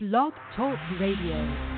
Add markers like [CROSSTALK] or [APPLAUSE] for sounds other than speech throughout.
Blog Talk Radio.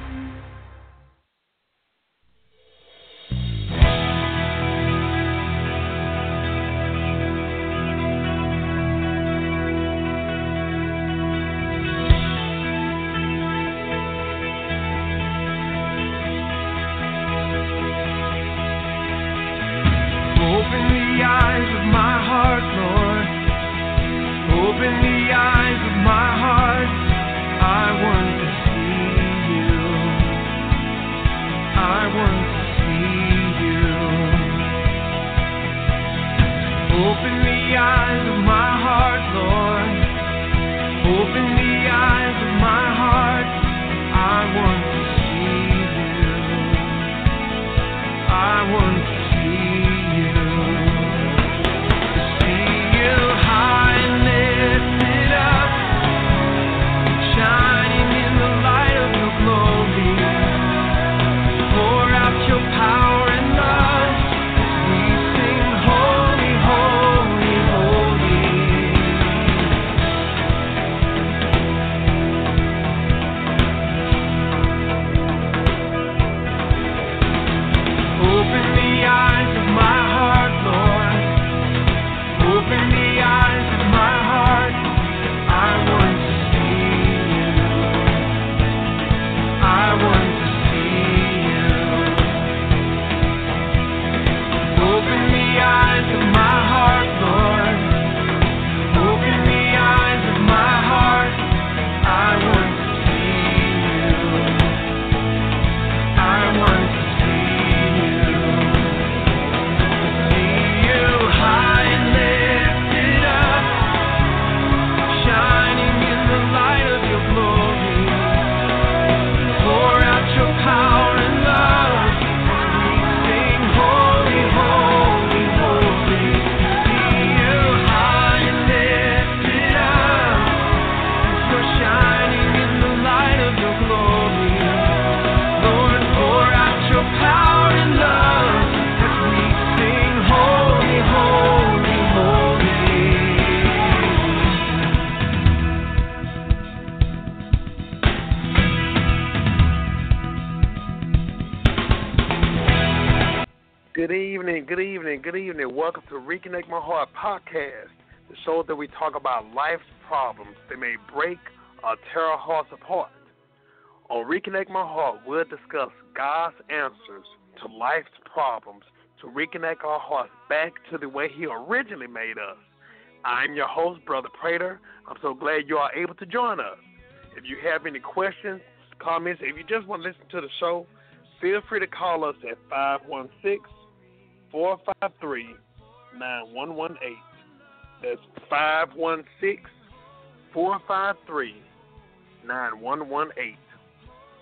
Reconnect My Heart podcast, the show that we talk about life's problems that may break or tear our hearts apart. On Reconnect My Heart, we'll discuss God's answers to life's problems to reconnect our hearts back to the way He originally made us. I'm your host, Brother Prater. I'm so glad you are able to join us. If you have any questions, comments, if you just want to listen to the show, feel free to call us at 516 453 9118. That's 516 453 9118.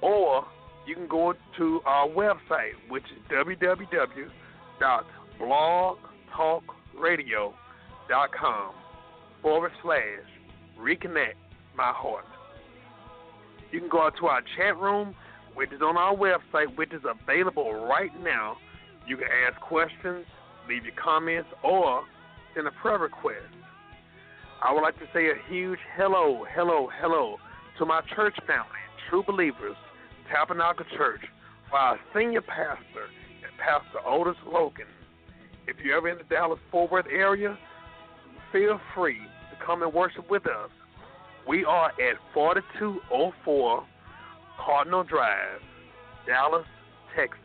Or you can go to our website, which is www.blogtalkradio.com forward slash reconnect my heart. You can go out to our chat room, which is on our website, which is available right now. You can ask questions, leave your comments, or send a prayer request. I would like to say a huge hello, hello, hello to my church family, True Believers, Tabernacle Church, for our senior pastor, Pastor Otis Logan. If you're ever in the Dallas Fort Worth area, feel free to come and worship with us. We are at 4204 Cardinal Drive, Dallas, Texas,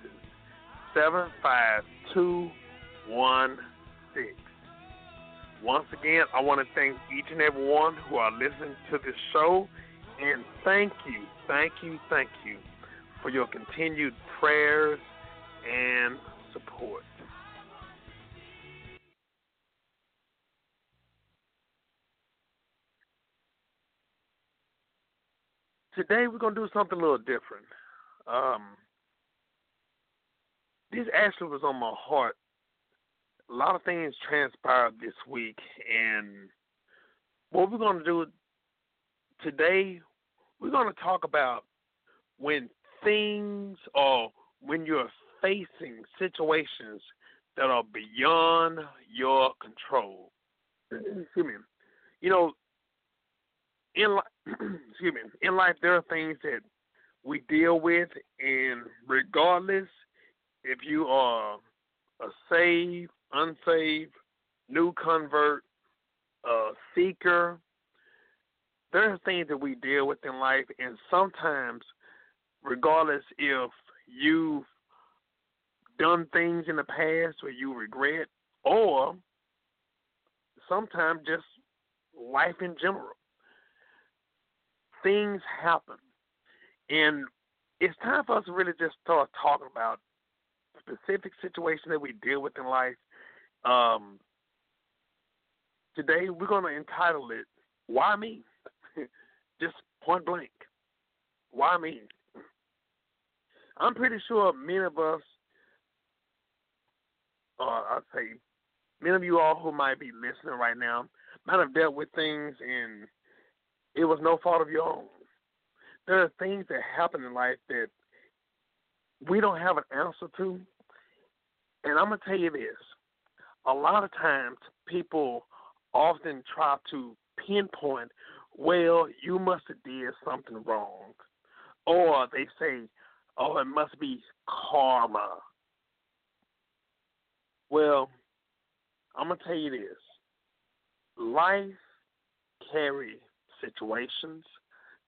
75216. Once again, I want to thank each and every one who are listening to this show, and thank you, thank you, thank you for your continued prayers and support. Today we're gonna do something a little different. Um, this actually was on my heart. A lot of things transpired this week, and what we're gonna do today, we're gonna talk about when things or when you're facing situations that are beyond your control. [CLEARS THROAT] Excuse me. You know, in life, [CLEARS THROAT] excuse me, in life there are things that we deal with, and regardless if you are a saved, unsaved, new convert, a seeker, there are things that we deal with in life, and sometimes, regardless if you've done things in the past or you regret, or sometimes just life in general. Things happen. And it's time for us to really just start talking about specific situations that we deal with in life. Um, today, we're going to entitle it, Why Me? [LAUGHS] just point blank. Why me? I'm pretty sure many of us, or I'd say many of you all who might be listening right now, might have dealt with things and it was no fault of your own. There are things that happen in life that we don't have an answer to. And I'm going to tell you this a lot of times people often try to pinpoint, well, you must have did something wrong. Or they say, oh, it must be karma. Well, I'm going to tell you this life carry situations.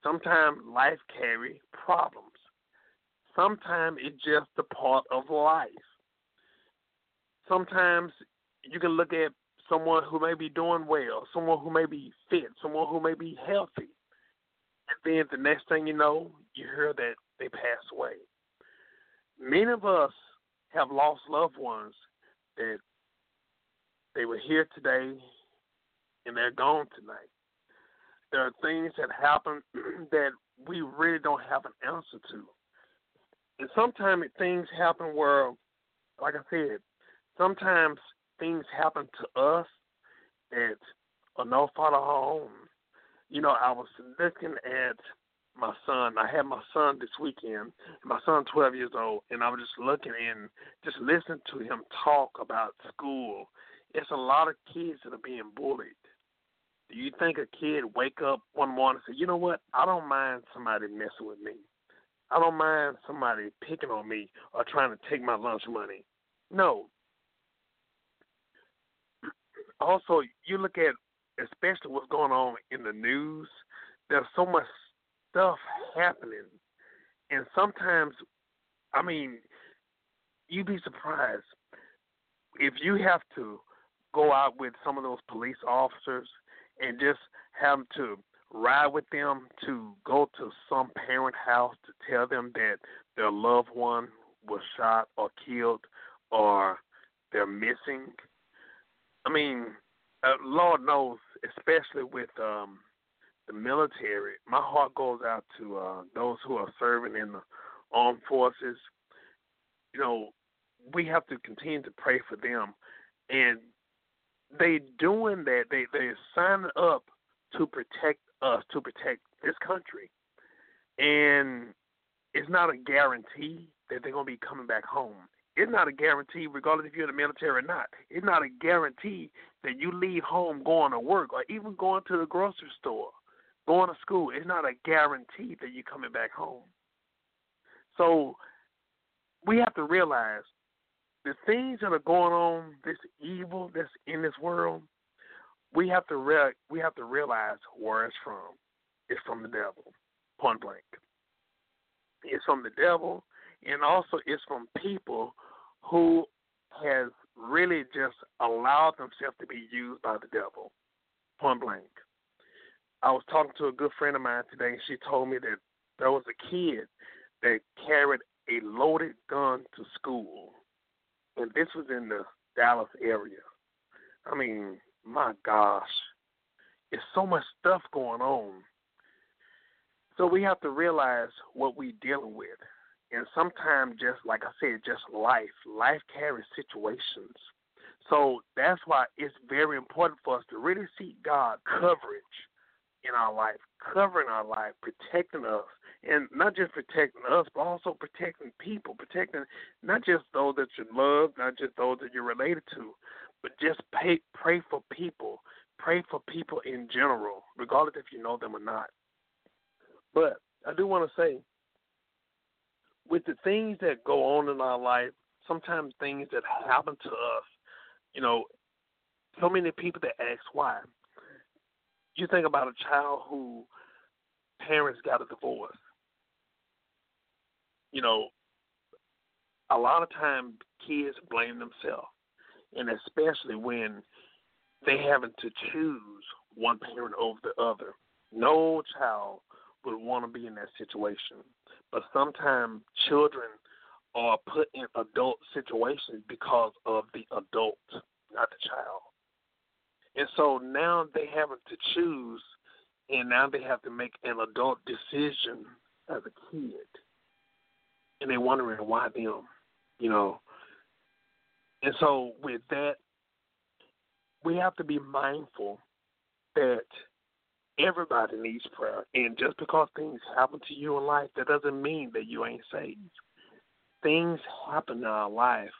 Sometimes life carry problems. Sometimes it's just a part of life. Sometimes you can look at someone who may be doing well, someone who may be fit, someone who may be healthy. And then the next thing you know, you hear that they pass away. Many of us have lost loved ones that they were here today and they're gone tonight. There are things that happen [CLEARS THROAT] that we really don't have an answer to. And sometimes things happen where, like I said, sometimes things happen to us that are no our own. You know, I was looking at my son. I had my son this weekend. My son, 12 years old, and I was just looking and just listening to him talk about school. It's a lot of kids that are being bullied. Do you think a kid wake up one morning and say, you know what? I don't mind somebody messing with me. I don't mind somebody picking on me or trying to take my lunch money. No. Also, you look at especially what's going on in the news. There's so much stuff happening, and sometimes, I mean, you'd be surprised if you have to go out with some of those police officers and just have to ride with them to go to some parent house to tell them that their loved one was shot or killed or they're missing. I mean, uh, Lord knows, especially with um, the military, my heart goes out to uh, those who are serving in the armed forces. You know, we have to continue to pray for them, and they doing that. They they signing up to protect us, to protect this country, and it's not a guarantee that they're gonna be coming back home. It's not a guarantee, regardless if you're in the military or not. It's not a guarantee that you leave home going to work or even going to the grocery store, going to school. It's not a guarantee that you're coming back home. So we have to realize the things that are going on, this evil that's in this world, we have to re- we have to realize where it's from. It's from the devil, point blank. It's from the devil, and also it's from people who has really just allowed themselves to be used by the devil, point blank. I was talking to a good friend of mine today, and she told me that there was a kid that carried a loaded gun to school and this was in the Dallas area. I mean, my gosh, it's so much stuff going on. So we have to realize what we're dealing with. And sometimes, just like I said, just life. Life carries situations. So that's why it's very important for us to really seek God coverage in our life, covering our life, protecting us, and not just protecting us, but also protecting people, protecting not just those that you love, not just those that you're related to, but just pay, pray for people pray for people in general, regardless if you know them or not. But I do want to say, with the things that go on in our life, sometimes things that happen to us, you know, so many people that ask why. You think about a child who parents got a divorce. You know, a lot of times kids blame themselves, and especially when they having to choose one parent over the other. No child would want to be in that situation, but sometimes children are put in adult situations because of the adult, not the child. And so now they have to choose, and now they have to make an adult decision as a kid, and they're wondering why them, you know. And so with that, we have to be mindful that everybody needs prayer, and just because things happen to you in life, that doesn't mean that you ain't saved. Things happen in our life,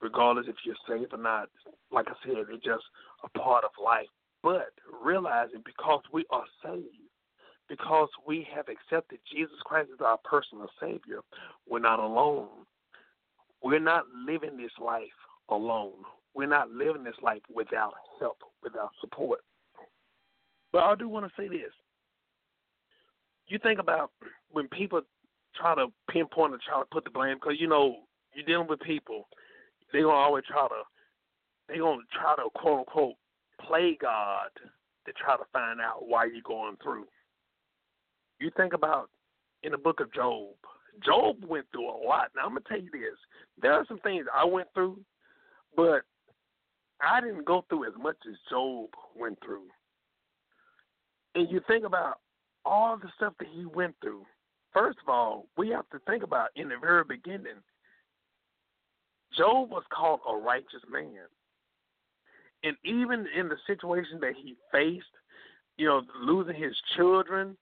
regardless if you're saved or not. Like I said, it's just a part of life. But realizing because we are saved, because we have accepted Jesus Christ as our personal Savior, we're not alone. We're not living this life alone. We're not living this life without help, without support. But I do want to say this. You think about when people try to pinpoint try to put the blame, because you know you're dealing with people, they're gonna always try to, they're gonna try to quote unquote play God to try to find out why you're going through. You think about in the book of Job. Job went through a lot. Now I'm gonna tell you this: there are some things I went through, but I didn't go through as much as Job went through. And you think about all the stuff that he went through. First of all, we have to think about in the very beginning, Job was called a righteous man. And even in the situation that he faced, you know, losing his children,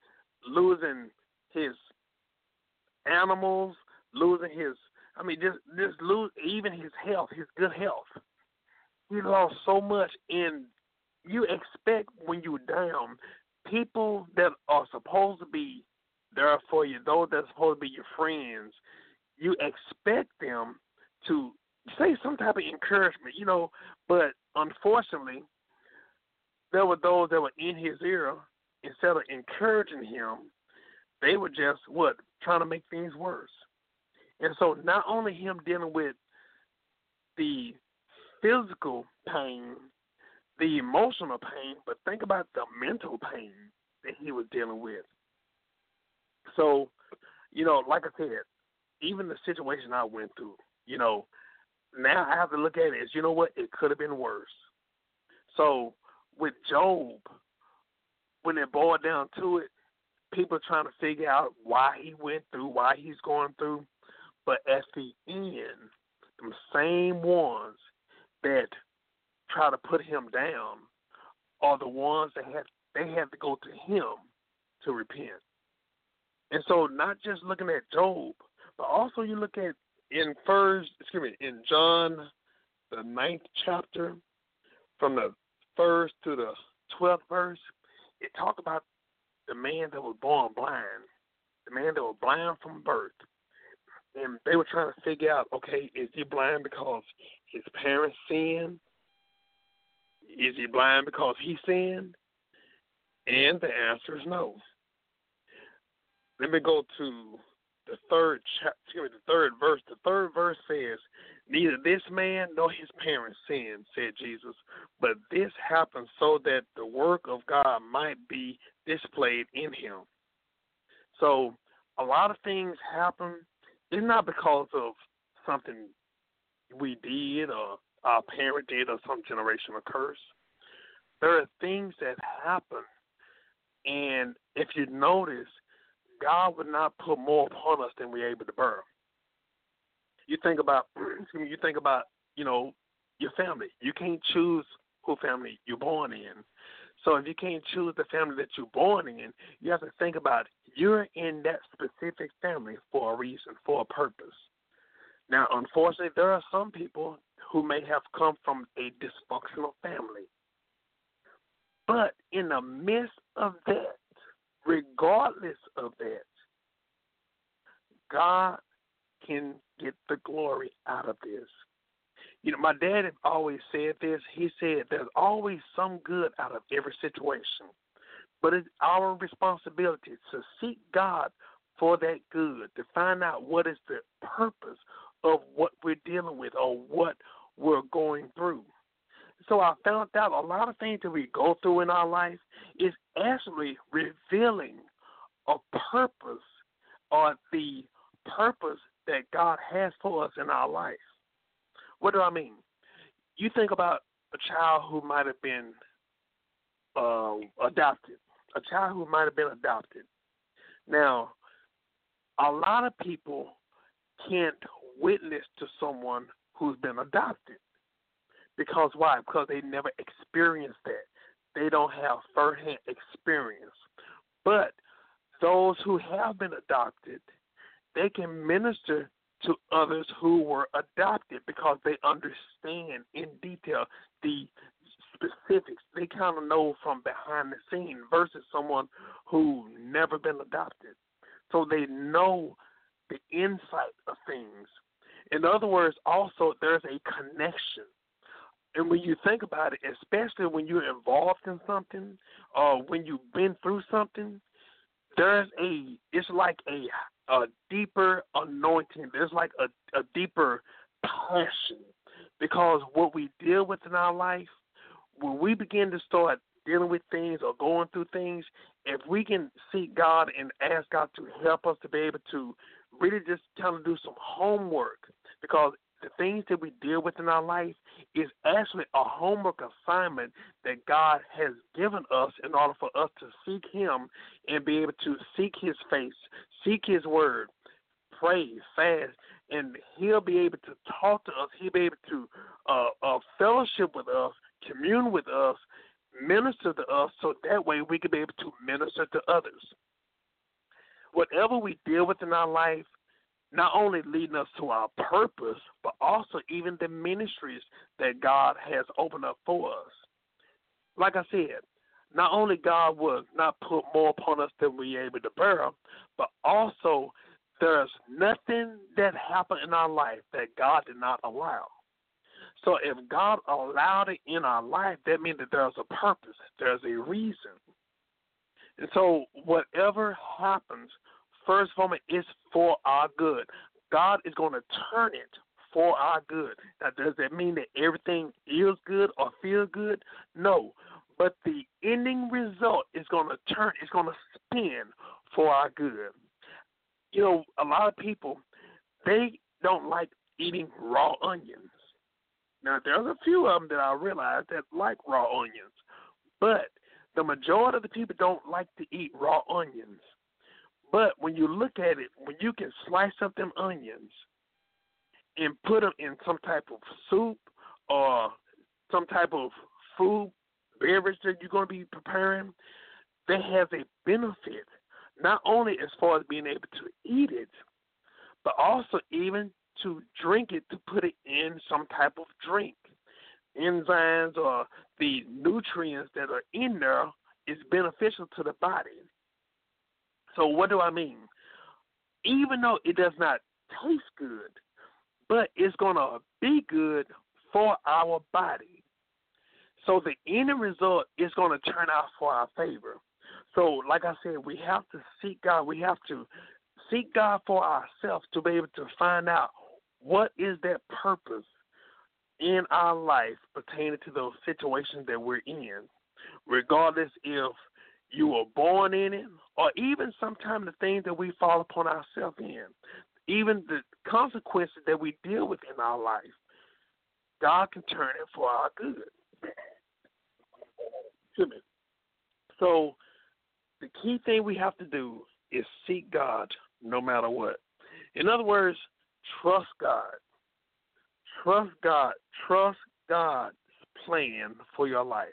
losing his animals, losing his I mean just just lose even his health, his good health. He lost so much and you expect when you're down, people that are supposed to be there for you, those that are supposed to be your friends, you expect them to say some type of encouragement, you know, but unfortunately, there were those that were in his ear. Instead of encouraging him, they were just what trying to make things worse. And so, not only him dealing with the physical pain, the emotional pain, but think about the mental pain that he was dealing with. So, you know, like I said, even the situation I went through, you know, now I have to look at it as you know what, it could have been worse. So with Job, when it boiled down to it, people trying to figure out why he went through, why he's going through. But at the end, the same ones that try to put him down are the ones that had they had to go to him to repent. And so not just looking at Job, but also you look at in first excuse me, in John the ninth chapter, from the first to the twelfth verse, it talked about the man that was born blind, the man that was blind from birth. And they were trying to figure out, okay, is he blind because his parents sinned? Is he blind because he sinned? And the answer is no. Let me go to the third chapter, excuse me, the third verse. The third verse says, Neither this man nor his parents sinned, said Jesus, but this happened so that the work of God might be displayed in him. So a lot of things happen. It's not because of something we did or our parent did or some generational curse. There are things that happen, and if you notice, God would not put more upon us than we're able to bear. You think about, [CLEARS THROAT] you think about, you know, your family. You can't choose who family you're born in. So if you can't choose the family that you're born in, you have to think about you're in that specific family for a reason, for a purpose. Now, unfortunately, there are some people who may have come from a dysfunctional family. But in the midst of that, regardless of that, God can get the glory out of this. You know, my dad had always said this. He said there's always some good out of every situation. But it's our responsibility to seek God for that good, to find out what is the purpose of what we're dealing with or what we're going through. So I found out a lot of things that we go through in our life is actually revealing a purpose or the purpose that God has for us in our life. What do I mean? You think about a child who might have been uh, adopted, a child who might have been adopted. Now, a lot of people can't witness to someone who's been adopted. Because why? Because they never experienced that. They don't have first-hand experience. But those who have been adopted, they can minister to others who were adopted because they understand in detail the specifics. They kind of know from behind the scene versus someone who never been adopted. So they know the insight of things. In other words, also there's a connection. And when you think about it, especially when you're involved in something or when you've been through something, there's a it's like a a deeper anointing. There's like a, a deeper passion because what we deal with in our life, when we begin to start dealing with things or going through things, if we can seek God and ask God to help us to be able to really just kind of do some homework because the things that we deal with in our life is actually a homework assignment that God has given us in order for us to seek Him and be able to seek His face, seek His word, pray, fast, and He'll be able to talk to us. He'll be able to uh, uh, fellowship with us, commune with us, minister to us, so that way we can be able to minister to others. Whatever we deal with in our life, not only leading us to our purpose, but also even the ministries that God has opened up for us. Like I said, not only God will not put more upon us than we're able to bear, but also there's nothing that happened in our life that God did not allow. So if God allowed it in our life, that means that there's a purpose, there's a reason. And so whatever happens first moment is for our good. God is going to turn it for our good. Now, does that mean that everything is good or feel good? No. But the ending result is going to turn, it's going to spin for our good. You know, a lot of people, they don't like eating raw onions. Now, there's a few of them that I realize that like raw onions, but the majority of the people don't like to eat raw onions. But when you look at it, when you can slice up them onions and put them in some type of soup or some type of food beverage that you're going to be preparing, that has a benefit not only as far as being able to eat it, but also even to drink it to put it in some type of drink. Enzymes or the nutrients that are in there is beneficial to the body. So what do I mean? Even though it does not taste good, but it's gonna be good for our body. So the end result is gonna turn out for our favor. So like I said, we have to seek God. We have to seek God for ourselves to be able to find out what is that purpose in our life pertaining to those situations that we're in, regardless if you were born in it, or even sometimes the things that we fall upon ourselves in, even the consequences that we deal with in our life, God can turn it for our good. So the key thing we have to do is seek God no matter what. In other words, trust God. Trust God. Trust God's plan for your life.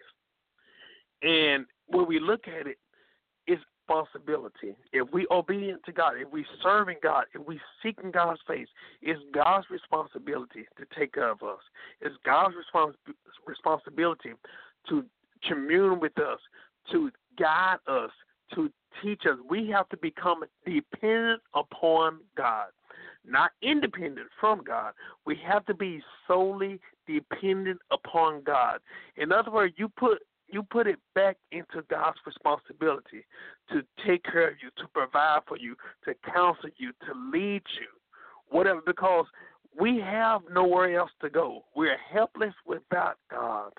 And when we look at it, it's responsibility. If we obedient to God, if we serving God, if we seeking God's face, it's God's responsibility to take care of us. It's God's respons- responsibility to commune with us, to guide us, to teach us. We have to become dependent upon God, not independent from God. We have to be solely dependent upon God. In other words, you put you put it back into God's responsibility to take care of you, to provide for you, to counsel you, to lead you, whatever, because we have nowhere else to go. We're helpless without God.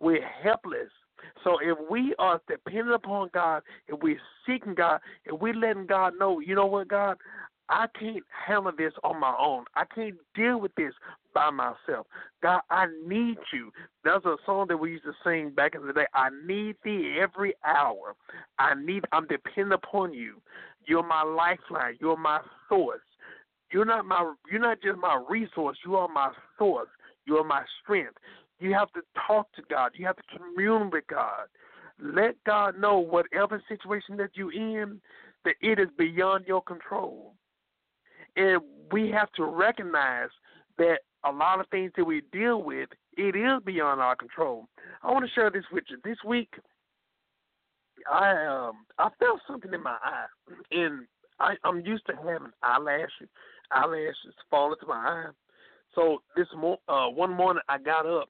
We're helpless. So if we are dependent upon God, if we're seeking God, if we're letting God know, you know what, God, I can't handle this on my own. I can't deal with this by myself. God, I need you. That's a song that we used to sing back in the day. I need thee every hour. I need I'm dependent upon you. You're my lifeline. You're my source. You're not my you're not just my resource, you are my source. You are my strength. You have to talk to God. You have to commune with God. Let God know whatever situation that you're in, that it is beyond your control. And we have to recognize that a lot of things that we deal with, it is beyond our control. I want to share this with you. This week, I um I felt something in my eye, and I I'm used to having eyelashes eyelashes fall into my eye. So this mo- uh one morning I got up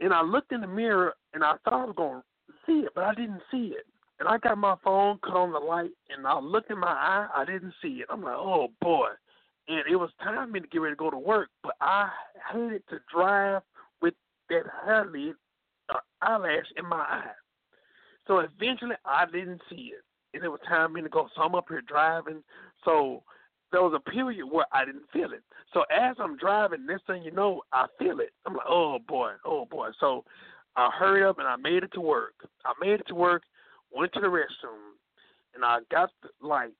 and I looked in the mirror and I thought I was gonna see it, but I didn't see it. And I got my phone, cut on the light, and I looked in my eye. I didn't see it. I'm like, oh boy. And it was time for me to get ready to go to work, but I hated to drive with that eyelid, uh, eyelash in my eye. So eventually, I didn't see it, and it was time for me to go. So I'm up here driving. So there was a period where I didn't feel it. So as I'm driving, next thing you know, I feel it. I'm like, oh boy, oh boy. So I hurried up and I made it to work. I made it to work went to the restroom, and I got the light,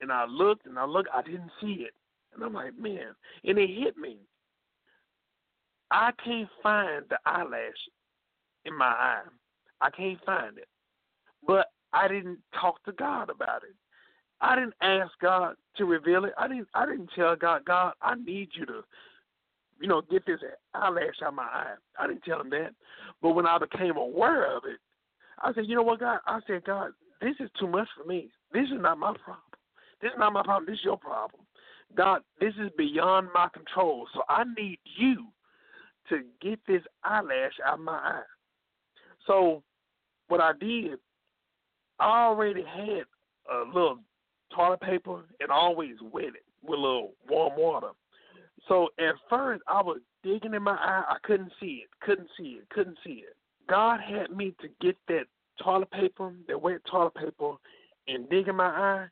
and I looked and I looked, I didn't see it, and I'm like, man, and it hit me. I can't find the eyelash in my eye. I can't find it, but I didn't talk to God about it. I didn't ask God to reveal it. I didn't. I didn't tell God, God, I need you to, you know, get this eyelash out of my eye. I didn't tell him that. But when I became aware of it, I said, you know what, God? I said, God, this is too much for me. This is not my problem. This is not my problem. This is your problem. God, this is beyond my control. So I need you to get this eyelash out of my eye. So what I did, I already had a little toilet paper and always wet it with a little warm water. So at first I was digging in my eye. I couldn't see it, couldn't see it, couldn't see it. God had me to get that toilet paper, that wet toilet paper, and dig in my eye.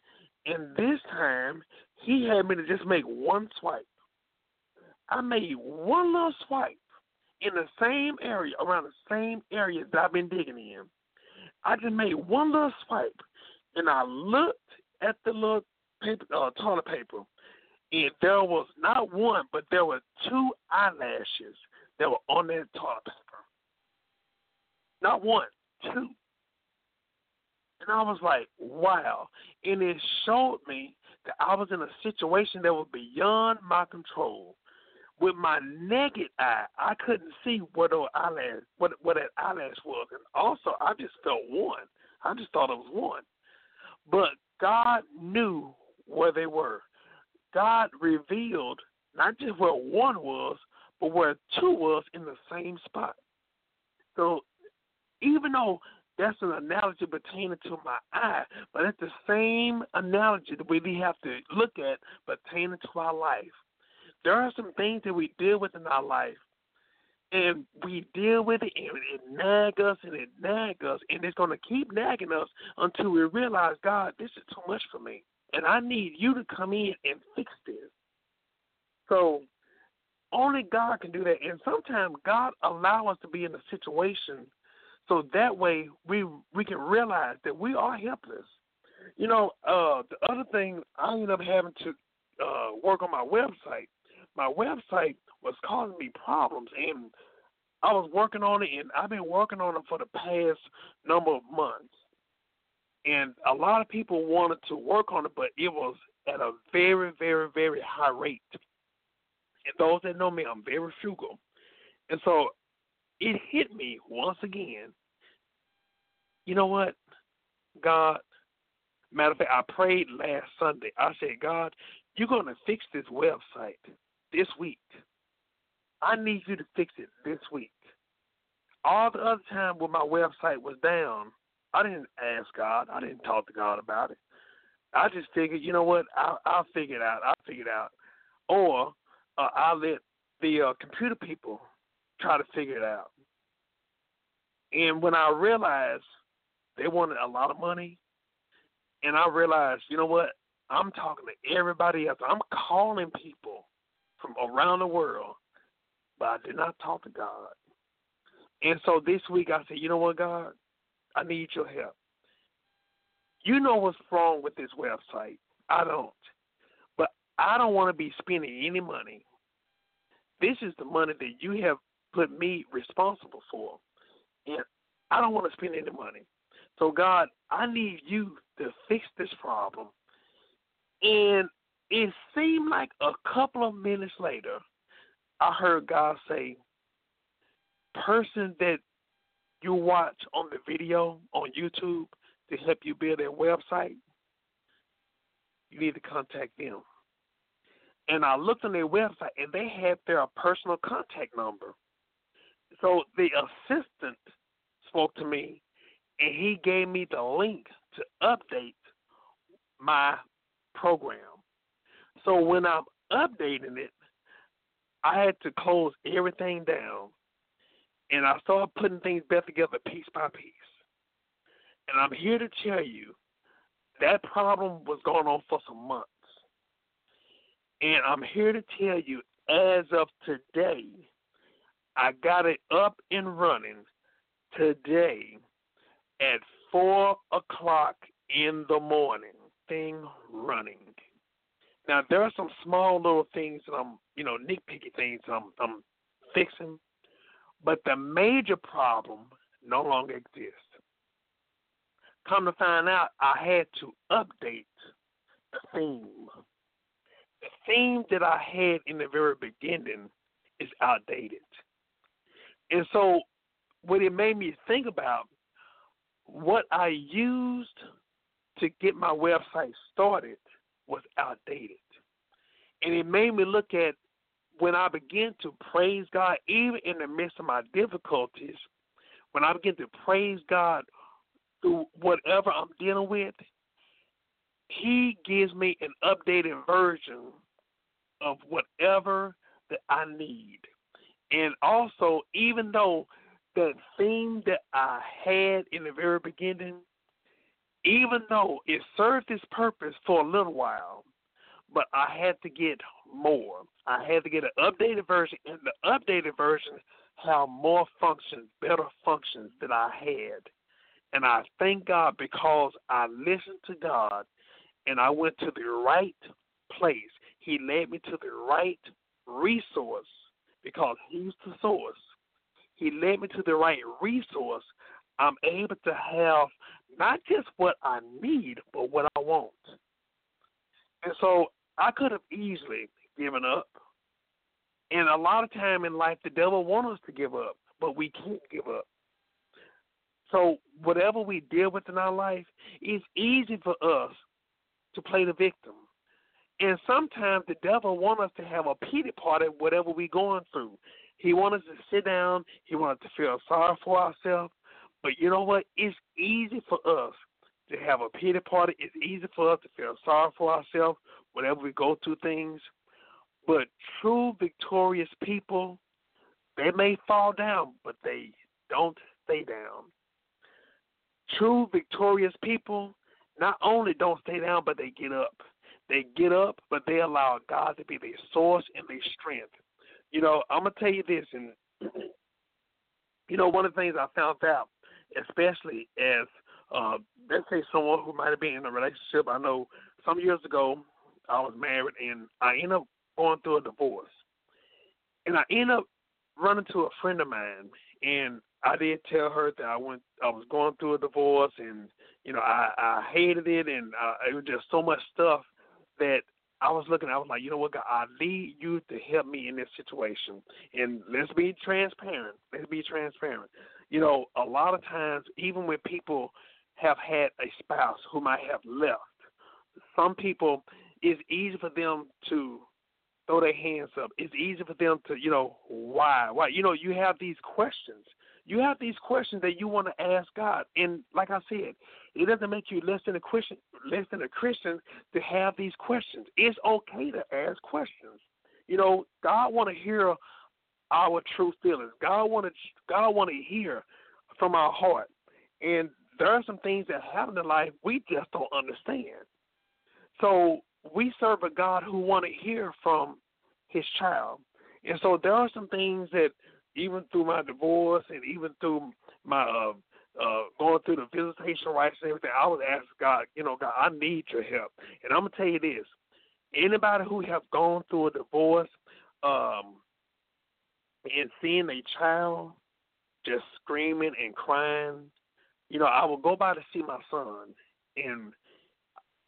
And this time, He had me to just make one swipe. I made one little swipe in the same area, around the same area that I've been digging in. I just made one little swipe, and I looked at the little paper, uh, toilet paper, and there was not one, but there were two eyelashes that were on that toilet paper. Not one, two. And I was like, wow. And it showed me that I was in a situation that was beyond my control. With my naked eye, I couldn't see what the eyelash, what what that eyelash was, and also I just felt one. I just thought it was one, but God knew where they were. God revealed not just where one was, but where two was in the same spot. So even though that's an analogy pertaining to my eye, but that's the same analogy that we have to look at pertaining to our life. There are some things that we deal with in our life, and we deal with it, and it nag us, and it nag us, and it's going to keep nagging us until we realize, God, this is too much for me, and I need you to come in and fix this. So only God can do that, and sometimes God allows us to be in a situation – so that way we we can realize that we are helpless. You know, uh, the other thing I ended up having to uh, work on my website. My website was causing me problems, and I was working on it, and I've been working on it for the past number of months. And a lot of people wanted to work on it, but it was at a very, very, very high rate. And those that know me, I'm very frugal. And so it hit me once again you know what, God. Matter of fact, I prayed last Sunday. I said, God, you're going to fix this website this week. I need you to fix it this week. All the other time when my website was down, I didn't ask God. I didn't talk to God about it. I just figured, you know what? I'll, I'll figure it out. I'll figure it out. Or uh, I'll let the uh, computer people try to figure it out. And when I realized they wanted a lot of money, and I realized, you know what? I'm talking to everybody else. I'm calling people from around the world, but I did not talk to God. And so this week I said, you know what, God? I need your help. You know what's wrong with this website. I don't. But I don't want to be spending any money. This is the money that you have put me responsible for. And I don't want to spend any money. So, God, I need you to fix this problem. And it seemed like a couple of minutes later, I heard God say, person that you watch on the video on YouTube to help you build a website, you need to contact them. And I looked on their website and they had their personal contact number. So the assistant spoke to me and he gave me the link to update my program. So when I'm updating it, I had to close everything down and I started putting things back together piece by piece. And I'm here to tell you that problem was going on for some months. And I'm here to tell you, as of today, I got it up and running today at four o'clock in the morning. Thing running. Now there are some small little things that I'm, you know, nitpicky things I'm, I'm fixing, but the major problem no longer exists. Come to find out, I had to update the theme. The theme that I had in the very beginning is outdated. And so, what it made me think about, what I used to get my website started was outdated. And it made me look at when I began to praise God, even in the midst of my difficulties, when I begin to praise God through whatever I'm dealing with, He gives me an updated version of whatever that I need. And also, even though that theme that I had in the very beginning, even though it served its purpose for a little while, but I had to get more. I had to get an updated version, and the updated version had more functions, better functions than I had. And I thank God because I listened to God and I went to the right place. He led me to the right resource because He's the source. He led me to the right resource. I'm able to have not just what I need, but what I want. And so I could have easily given up. And a lot of time in life, the devil wants us to give up, but we can't give up. So whatever we deal with in our life, it's easy for us to play the victim. And sometimes the devil wants us to have a pity party whatever we're going through. He wants us to sit down. He wants us to feel sorry for ourselves. But you know what? It's easy for us to have a pity party. It's easy for us to feel sorry for ourselves whenever we go through things. But true victorious people, they may fall down, but they don't stay down. True victorious people not only don't stay down, but they get up. They get up, but they allow God to be their source and their strength. You know, I'm gonna tell you this, and [CLEARS THROAT] you know, one of the things I found out, especially as uh, let's say someone who might have been in a relationship. I know some years ago I was married and I ended up going through a divorce, and I ended up running to a friend of mine, and I did tell her that I went, I was going through a divorce, and you know, I, I hated it, and uh, it was just so much stuff that I was looking. I was like, you know what, God, I need you to help me in this situation, and let's be transparent. Let's be transparent. You know, a lot of times, even when people have had a spouse who might have left, some people, it's easy for them to throw their hands up. It's easy for them to, you know, why? Why? You know, you have these questions. You have these questions that you want to ask God. And like I said, it doesn't make you less than a Christian less than a Christian to have these questions. It's okay to ask questions. You know, God want to hear our true feelings. God want to God want to hear from our heart. And there are some things that happen in life we just don't understand. So we serve a God who want to hear from his child. And so there are some things that even through my divorce and even through my uh, uh, going through the visitation rights and everything, I was asking God, you know, God, I need your help. And I'm gonna tell you this: anybody who have gone through a divorce um, and seeing a child just screaming and crying, you know, I will go by to see my son, and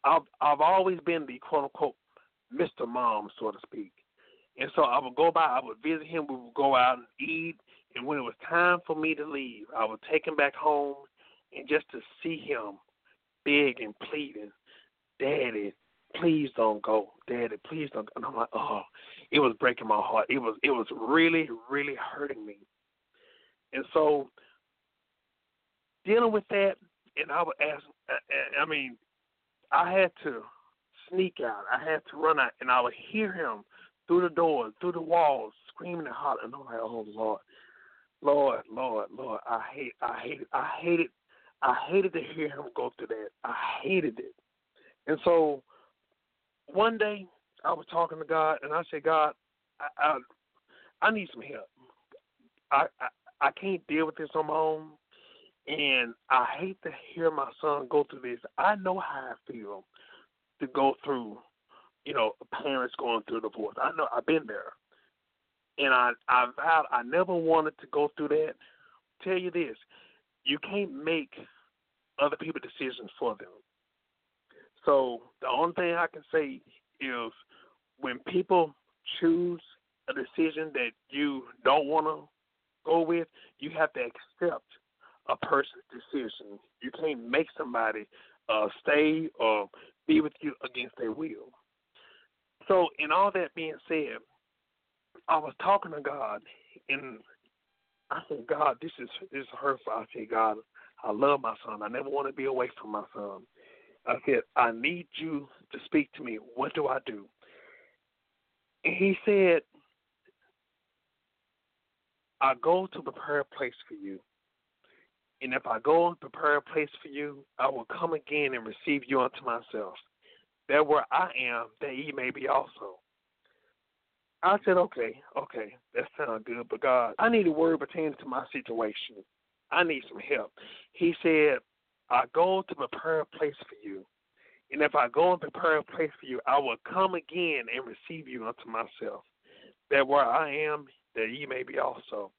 I've I've always been the quote unquote Mr. Mom, so to speak. And so I would go by, I would visit him, we would go out and eat, and when it was time for me to leave, I would take him back home and just to see him beg and pleading, Daddy, please don't go. Daddy, please don't go. And I'm like, oh, it was breaking my heart. It was it was really, really hurting me. And so dealing with that, and I would ask, uh, uh, I mean, I had to sneak out. I had to run out, and I would hear him through the doors, through the walls, screaming and hollering. I'm like, oh Lord, Lord, Lord, Lord, I hate, I hate I hated, I hated to hear him go through that. I hated it. And so one day I was talking to God, and I said, God, I, I, I need some help. I, I I can't deal with this on my own, and I hate to hear my son go through this. I know how I feel to go through, you know, parents going through divorce. I know I've been there, and I I vowed I never wanted to go through that. Tell you this, you can't make other people decisions for them. So the only thing I can say is when people choose a decision that you don't want to go with, you have to accept a person's decision. You can't make somebody uh, stay or be with you against their will. So, in all that being said, I was talking to God, and I said, God, this is this is hurtful. I said, God, I love my son. I never want to be away from my son. I said, I need you to speak to me. What do I do? And he said, I go to prepare a place for you. And if I go and prepare a place for you, I will come again and receive you unto myself. That where I am, that ye may be also. I said, okay, okay, that sounds good, but God, I need a word pertaining to my situation. I need some help. He said, I go to prepare a place for you. And if I go and prepare a place for you, I will come again and receive you unto myself. That where I am, that ye may be also.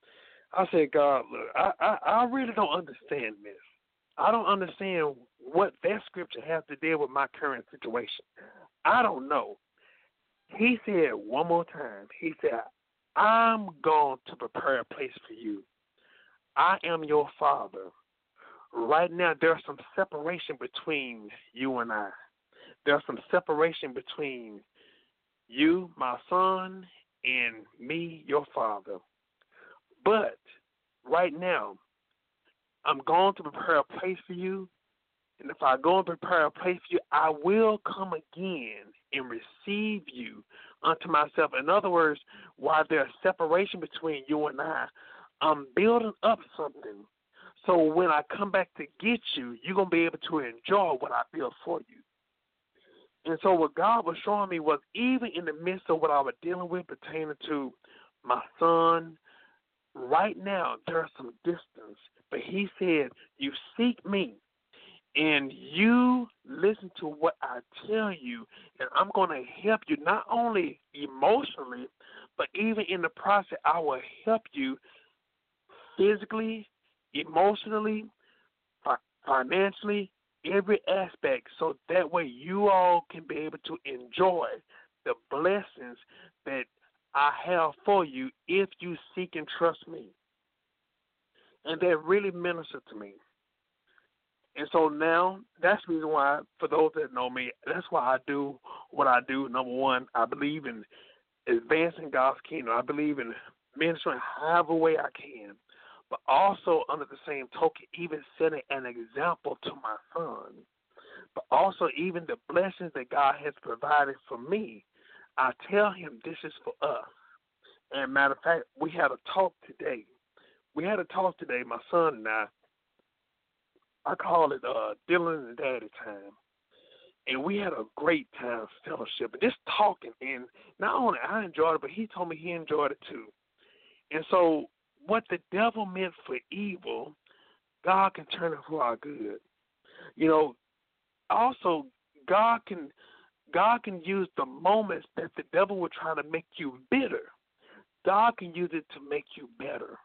I said, God, look, I, I, I really don't understand this. I don't understand what that scripture has to deal with my current situation. I don't know. He said one more time, he said, I'm going to prepare a place for you. I am your father. Right now, there's some separation between you and I. There's some separation between you, my son, and me, your father. But right now, I'm going to prepare a place for you. And if I go and prepare a place for you, I will come again and receive you unto myself. In other words, while there's separation between you and I, I'm building up something. So when I come back to get you, you're going to be able to enjoy what I built for you. And so what God was showing me was even in the midst of what I was dealing with pertaining to my son, right now there's some distance. But he said, You seek me and you listen to what I tell you, and I'm going to help you not only emotionally, but even in the process, I will help you physically, emotionally, financially, every aspect so that way you all can be able to enjoy the blessings that I have for you if you seek and trust me. And that really ministered to me. And so now that's the reason why, for those that know me, that's why I do what I do. Number one, I believe in advancing God's kingdom. I believe in ministering however way I can, but also under the same token, even setting an example to my son. But also even the blessings that God has provided for me, I tell him this is for us. And matter of fact, we had a talk today. We had a talk today, my son and I. I call it uh, Dylan and Daddy time and we had a great time fellowship and just talking. And not only I enjoyed it, but he told me he enjoyed it too. And so, what the devil meant for evil, God can turn it for our good. You know, also God can God can use the moments that the devil will try to make you bitter. God can use it to make you better.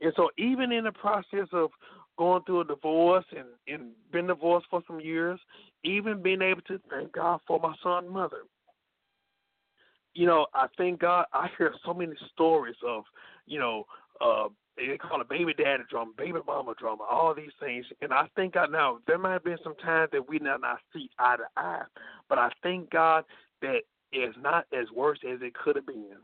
And so, even in the process of going through a divorce and, and been divorced for some years, even being able to thank God for my son's mother. You know, I thank God. I hear so many stories of, you know, uh, they call it baby daddy drama, baby mama drama, all these things. And I thank God now, there might have been some times that we did not see eye to eye, but I thank God that it's not as worse as it could have been.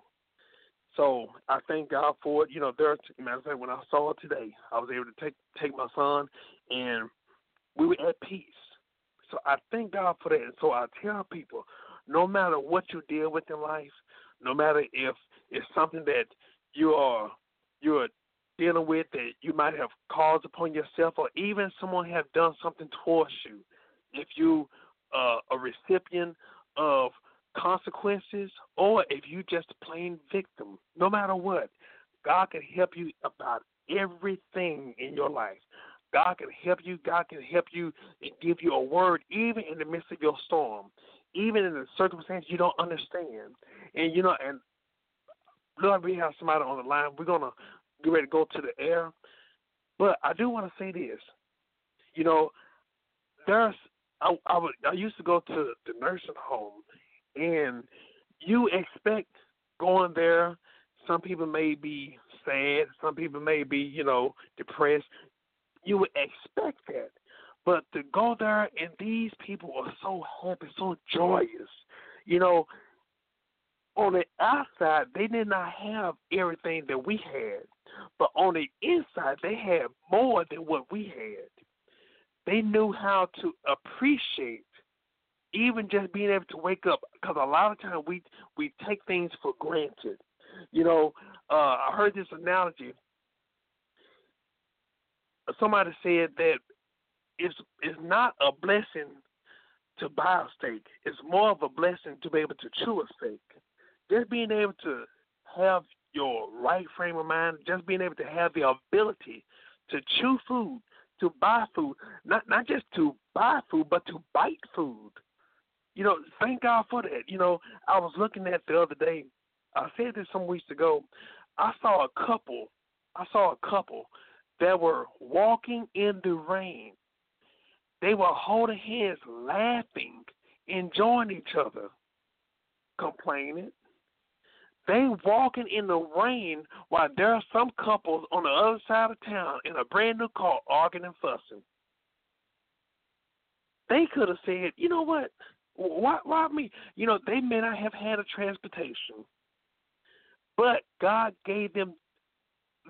So I thank God for it. You know, there. Matter of fact, when I saw it today, I was able to take take my son, and we were at peace. So I thank God for that. And so I tell people, no matter what you deal with in life, no matter if it's something that you are you're dealing with that you might have caused upon yourself, or even someone have done something towards you, if you uh, a recipient of consequences or if you just a plain victim, no matter what, God can help you about everything in your life. God can help you. God can help you and give you a word even in the midst of your storm, even in the circumstance you don't understand. And you know, and Lord, we have somebody on the line. We're gonna get ready to go to the air, but I do want to say this. You know, there's I, I, would, I used to go to the nursing home and you expect going there. Some people may be sad. Some people may be, you know, depressed. You would expect that. But to go there and these people are so happy, so joyous. You know, on the outside, they did not have everything that we had. But on the inside, they had more than what we had. They knew how to appreciate even just being able to wake up because a lot of times we we take things for granted. You know, uh, I heard this analogy. Somebody said that it's it's not a blessing to buy a steak. It's more of a blessing to be able to chew a steak. Just being able to have your right frame of mind, just being able to have the ability to chew food, to buy food, not not just to buy food, but to bite food. You know, thank God for that. You know, I was looking at the other day. I said this some weeks ago. I saw a couple. I saw a couple that were walking in the rain. They were holding hands, laughing, enjoying each other, complaining. They walking in the rain while there are some couples on the other side of town in a brand new car arguing and fussing. They could have said, you know what? Why, why me? You know, they may not have had a transportation, but God gave them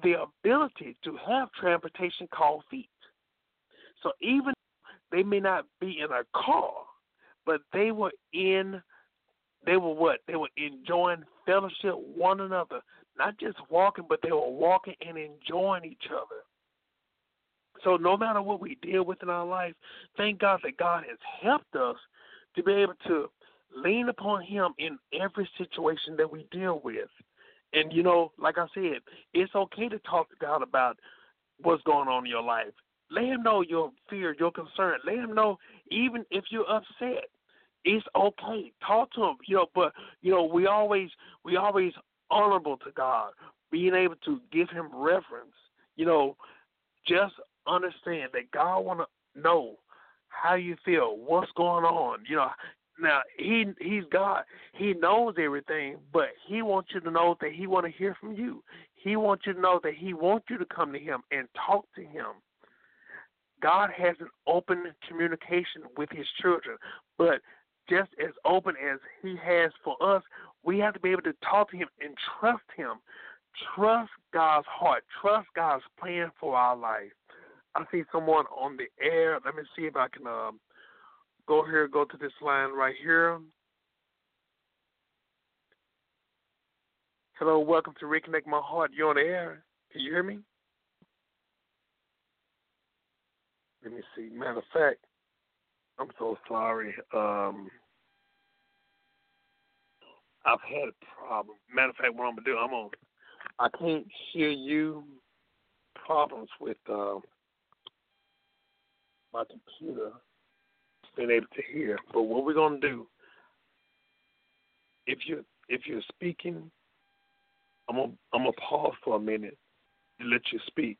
the ability to have transportation called feet. So even they may not be in a car, but they were in, they were what? They were enjoying fellowship one another, not just walking, but they were walking and enjoying each other. So no matter what we deal with in our life, thank God that God has helped us to be able to lean upon Him in every situation that we deal with. And you know, like I said, it's okay to talk to God about what's going on in your life. Let Him know your fear, your concern. Let Him know even if you're upset. It's okay. Talk to Him. You know, but you know, we always we always honorable to God, being able to give Him reverence. You know, just understand that God want to know how you feel, what's going on. You know, now he he's God. He knows everything, but he wants you to know that he want to hear from you. He wants you to know that He wants you to come to Him and talk to Him. God has an open communication with His children, but just as open as He has for us, we have to be able to talk to Him and trust Him. Trust God's heart. Trust God's plan for our life. I see someone on the air. Let me see if I can um, go here, go to this line right here. Hello, welcome to Reconnect My Heart. You're on the air. Can you hear me? Let me see. Matter of fact, I'm so sorry. Um, I've had a problem. Matter of fact, what I'm gonna do, I'm gonna. I can't hear you. Problems with uh, my computer been able to hear. But what we're gonna do, if you if you're speaking, I'm gonna I'm gonna pause for a minute and let you speak.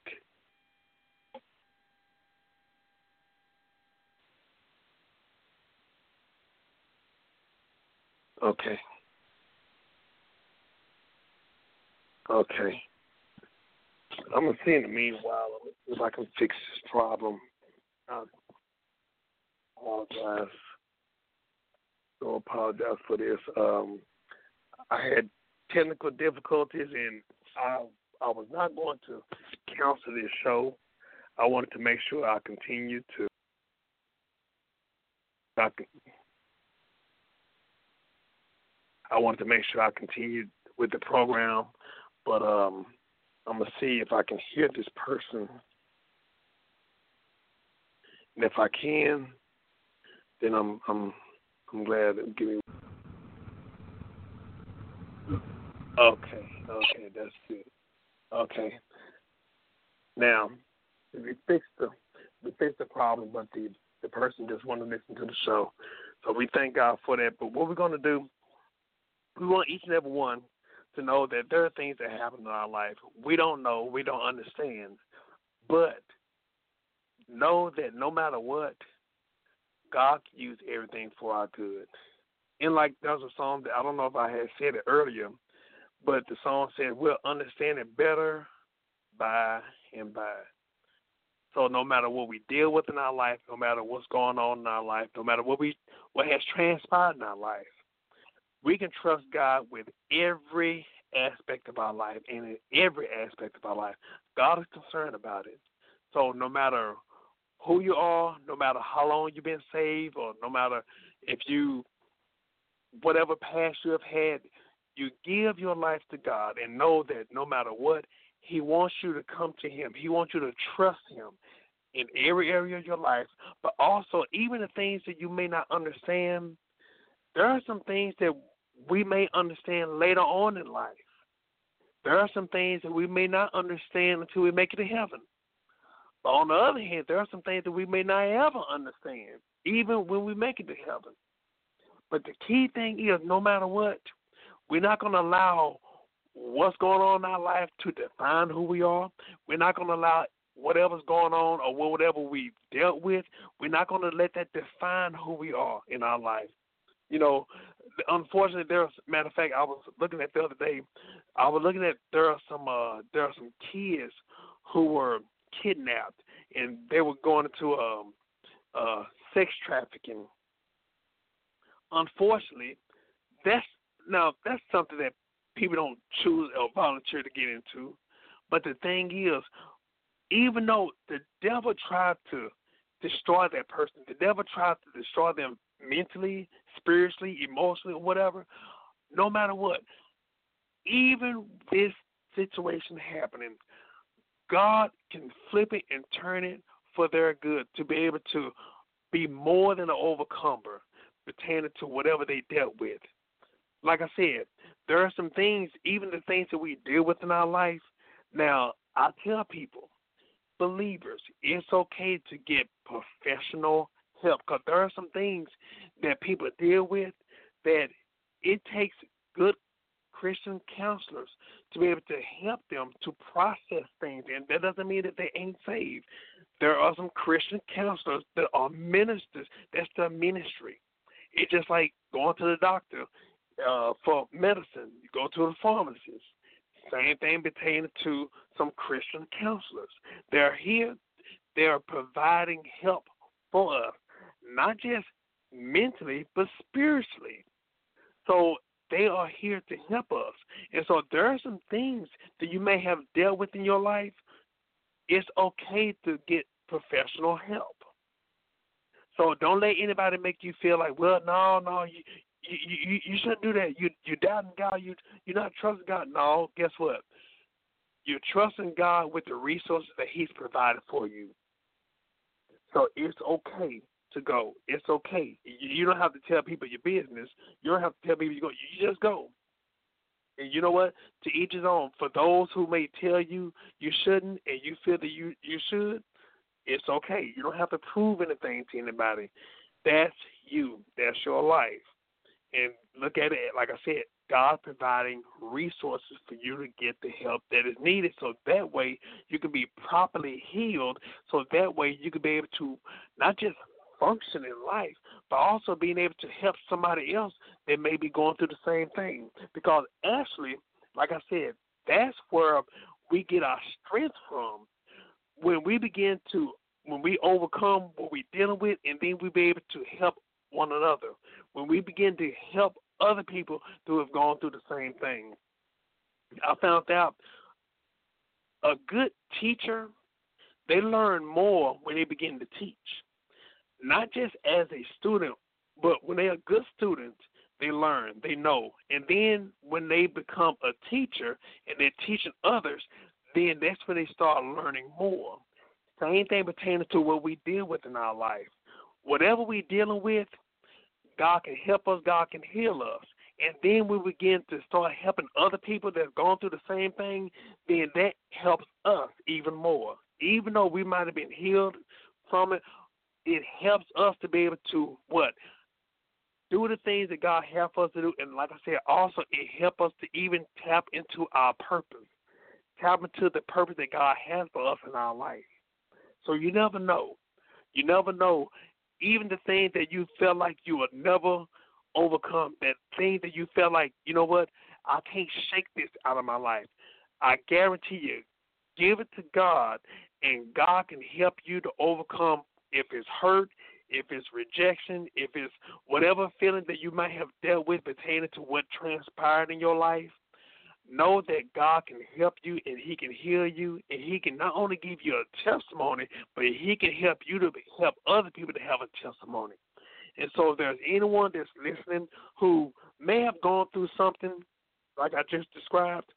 Okay. Okay. I'm gonna see in the meanwhile if I can fix this problem. I apologize. So apologize for this. Um, I had technical difficulties and I I was not going to cancel this show. I wanted to make sure I continued to I, I wanted to make sure I continued with the program, but um, I'm gonna see if I can hear this person, and if I can, then I'm I'm I'm glad. Give me. Okay, okay, that's good. Okay. Now, we fixed the we fixed the problem, but the the person just wanted to listen to the show. So we thank God for that. But what we're gonna do, we want each and every one to know that there are things that happen in our life we don't know, we don't understand, but know that no matter what, God can use everything for our good. And like there was a song that I don't know if I had said it earlier, but the song said we'll understand it better by and by. So no matter what we deal with in our life, no matter what's going on in our life, no matter what we what has transpired in our life, we can trust God with every aspect of our life and in every aspect of our life. God is concerned about it. So no matter who you are, no matter how long you've been saved, or no matter if you whatever past you have had, you give your life to God and know that no matter what, He wants you to come to Him. He wants you to trust Him in every area of your life, but also even the things that you may not understand. There are some things that we may understand later on in life. There are some things that we may not understand until we make it to heaven. But on the other hand, there are some things that we may not ever understand, even when we make it to heaven. But the key thing is no matter what, we're not going to allow what's going on in our life to define who we are. We're not going to allow whatever's going on or whatever we've dealt with, we're not going to let that define who we are in our life. You know, unfortunately, there's matter of fact, I was looking at the other day. I was looking at there are some uh, there are some kids who were kidnapped and they were going into um, uh, sex trafficking. Unfortunately, that's now that's something that people don't choose or volunteer to get into. But the thing is, even though the devil tried to destroy that person, the devil tried to destroy them mentally, spiritually, emotionally, or whatever, no matter what, even this situation happening, God can flip it and turn it for their good to be able to be more than an overcomer pertaining to whatever they dealt with. Like I said, there are some things, even the things that we deal with in our life. Now, I tell people, believers, it's okay to get professional help because there are some things that people deal with that it takes good Christian counselors to be able to help them to process things. And that doesn't mean that they ain't saved. There are some Christian counselors that are ministers. That's their ministry. It's just like going to the doctor uh, for medicine. You go to the pharmacist. Same thing pertaining to some Christian counselors. They're here, they're providing help for us, not just mentally, but spiritually. So they are here to help us. And so there are some things that you may have dealt with in your life. It's okay to get professional help. So don't let anybody make you feel like, well, no, no, you you you, you shouldn't do that. You you doubting God. You you're not trusting God. No, guess what? You're trusting God with the resources that He's provided for you. So it's okay to go. It's okay. You don't have to tell people your business. You don't have to tell people you go. You just go. And you know what? To each his own. For those who may tell you you shouldn't, and you feel that you you should, it's okay. You don't have to prove anything to anybody. That's you. That's your life. And look at it like I said. God providing resources for you to get the help that is needed. So that way you can be properly healed. So that way you can be able to not just function in life, but also being able to help somebody else that may be going through the same thing. Because actually, like I said, that's where we get our strength from. When we begin to, when we overcome what we're dealing with, and then we be able to help one another. When we begin to help other people who have gone through the same thing. I found out a good teacher, they learn more when they begin to teach not just as a student, but when they are good students, they learn, they know. And then when they become a teacher and they're teaching others, then that's when they start learning more. Same thing pertaining to what we deal with in our life. Whatever we're dealing with, God can help us, God can heal us. And then we begin to start helping other people that's gone through the same thing, then that helps us even more. Even though we might have been healed from it, it helps us to be able to what do the things that God help us to do, and like I said, also it helps us to even tap into our purpose, tap into the purpose that God has for us in our life. So you never know. You never know. Even the things that you felt like you would never overcome, that thing that you felt like, you know what, I can't shake this out of my life. I guarantee you, give it to God, and God can help you to overcome if it's hurt, if it's rejection, if it's whatever feeling that you might have dealt with pertaining to what transpired in your life, know that God can help you and He can heal you and He can not only give you a testimony, but He can help you to help other people to have a testimony. And so, if there's anyone that's listening who may have gone through something like I just described,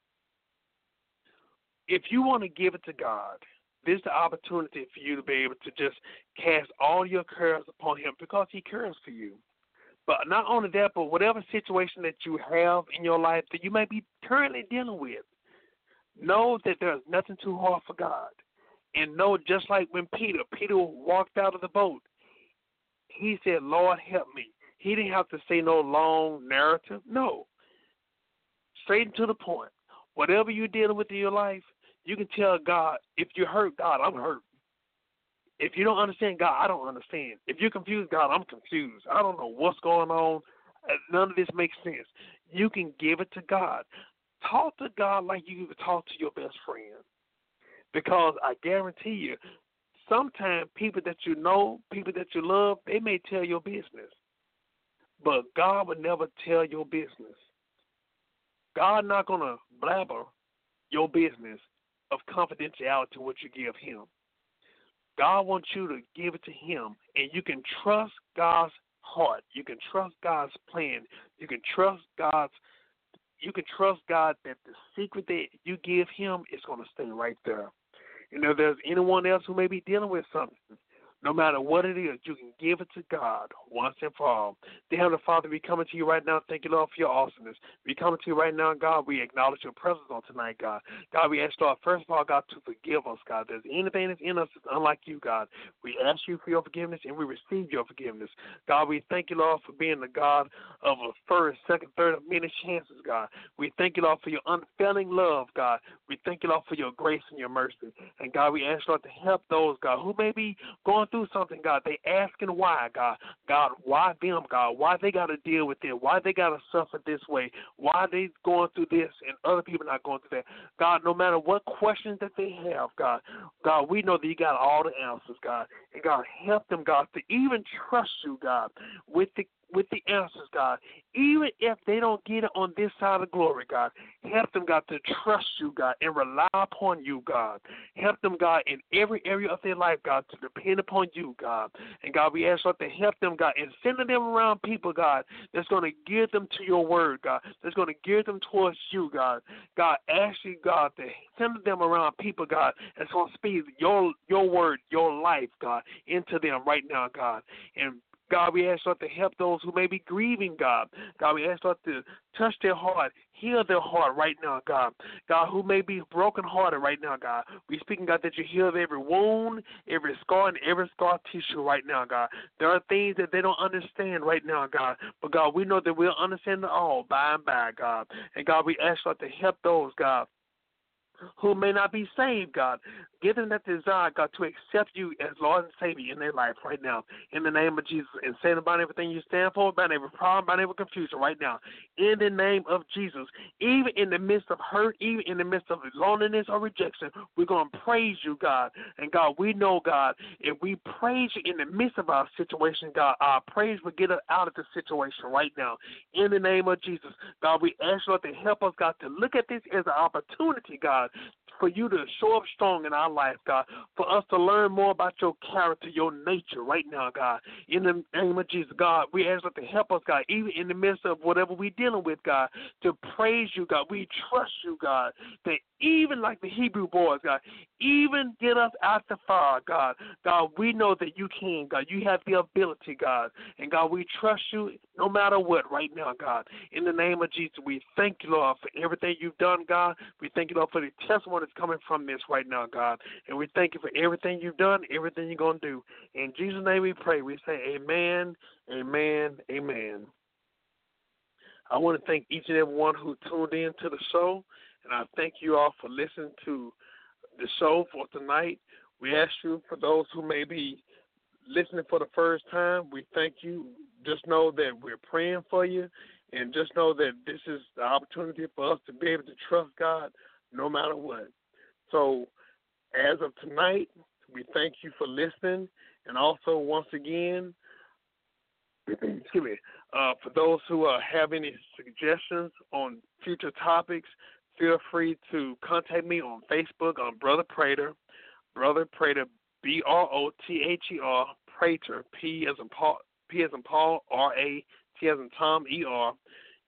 if you want to give it to God, this is the opportunity for you to be able to just cast all your cares upon Him because He cares for you. But not only that, but whatever situation that you have in your life that you may be currently dealing with, know that there's nothing too hard for God. And know just like when Peter, Peter walked out of the boat, he said, Lord, help me. He didn't have to say no long narrative. No. Straight to the point. Whatever you're dealing with in your life, you can tell God, if you hurt God, I'm hurt. If you don't understand God, I don't understand. If you're confused, God, I'm confused. I don't know what's going on. Uh, none of this makes sense. You can give it to God. Talk to God like you would talk to your best friend. Because I guarantee you, sometimes people that you know, people that you love, they may tell your business. But God would never tell your business. God not gonna blabber your business of confidentiality what you give him. God wants you to give it to him, and you can trust God's heart. You can trust God's plan. You can trust God's. You can trust God that the secret that you give Him is going to stay right there. And if there's anyone else who may be dealing with something, no matter what it is, you can give it to God once and for all. Dear Heavenly Father, we coming to you right now. Thank you, Lord, for your awesomeness. We coming to you right now, God. We acknowledge your presence on tonight, God. God, we ask, Lord, first of all, God, to forgive us, God. There's anything that's in us that's unlike you, God. We ask you for your forgiveness and we receive your forgiveness. God, we thank you, Lord, for being the God of a first, second, third, many chances, God. We thank you, Lord, for your unfailing love, God. We thank you, Lord, for your grace and your mercy. And God, we ask, Lord, to help those, God, who may be going through through something, God, they asking why, God. God, why them, God? Why they got to deal with it? Why they got to suffer this way? Why they going through this and other people not going through that? God, no matter what questions that they have, God, God, we know that you got all the answers, God. And God, help them, God, to even trust you, God, with the with the answers, God. Even if they don't get it on this side of glory, God. Help them, God, to trust you, God, and rely upon you, God. Help them, God, in every area of their life, God, to depend upon you, God. And God, we ask Lord to help them, God, and sending them around people, God, that's going to give them to your word, God, that's going to give them towards you, God. God, ask you, God, to send them around people, God, that's going to speak your your word, your life, God, into them right now, God. And God, we ask Lord to help those who may be grieving, God. God, we ask Lord to touch their heart, heal their heart right now, God. God, who may be brokenhearted right now, God. We speaking, God, that you heal every wound, every scar, and every scar tissue right now, God. There are things that they don't understand right now, God. But God, we know that we'll understand it all by and by, God. And God, we ask Lord to help those, God who may not be saved, God. Give them that desire, God, to accept you as Lord and Savior in their life right now. In the name of Jesus. And saying about everything you stand for, about every problem, about every confusion right now. In the name of Jesus. Even in the midst of hurt, even in the midst of loneliness or rejection, we're going to praise you, God. And God, we know, God, if we praise you in the midst of our situation, God, our praise will get us out of the situation right now. In the name of Jesus. God, we ask Lord to help us, God, to look at this as an opportunity, God, God for you to show up strong in our life, God, for us to learn more about your character, your nature right now, God. In the name of Jesus, God, we ask that you to help us, God, even in the midst of whatever we're dealing with, God, to praise you, God. We trust you, God, that even like the Hebrew boys, God, even get us out the fire, God. God, we know that you can, God. You have the ability, God. And God, we trust you no matter what right now, God. In the name of Jesus, we thank you, Lord, for everything you've done, God. We thank you, Lord, for the testimony that's coming from this right now, God. And we thank you for everything you've done, everything you're going to do. In Jesus' name we pray. We say amen, amen, amen. I want to thank each and every one who tuned in to the show. And I thank you all for listening to the show for tonight. We ask you, for those who may be listening for the first time, we thank you. Just know that we're praying for you, and just know that this is the opportunity for us to be able to trust God no matter what. So, as of tonight, we thank you for listening, and also once again, [CLEARS THROAT] excuse me, uh, for those who uh, have any suggestions on future topics, feel free to contact me on Facebook on Brother Prater, Brother Prater, B R O T H E R, Prater, P as in Paul, P as in Paul, R A T as in Tom, E R.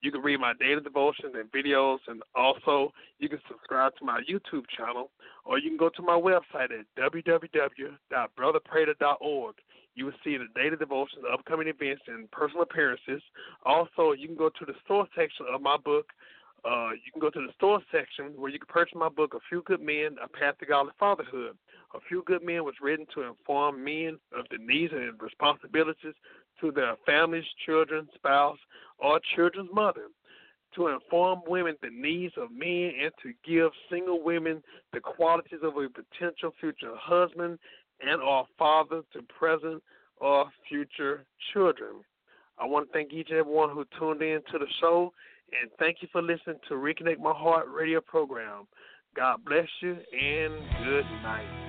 You can read my daily devotions and videos, and also you can subscribe to my YouTube channel, or you can go to my website at www.brotherprater.org. You will see the daily devotions, upcoming events, and personal appearances. Also, you can go to the store section of my book, uh, you can go to the store section where you can purchase my book, A Few Good Men, A Path to Godly Fatherhood. A Few Good Men was written to inform men of the needs and responsibilities to their families, children, spouse, or children's mother. To inform women the needs of men and to give single women the qualities of a potential future husband and or father to present or future children. I want to thank each and everyone who tuned in to the show and thank you for listening to Reconnect My Heart radio program. God bless you and good night.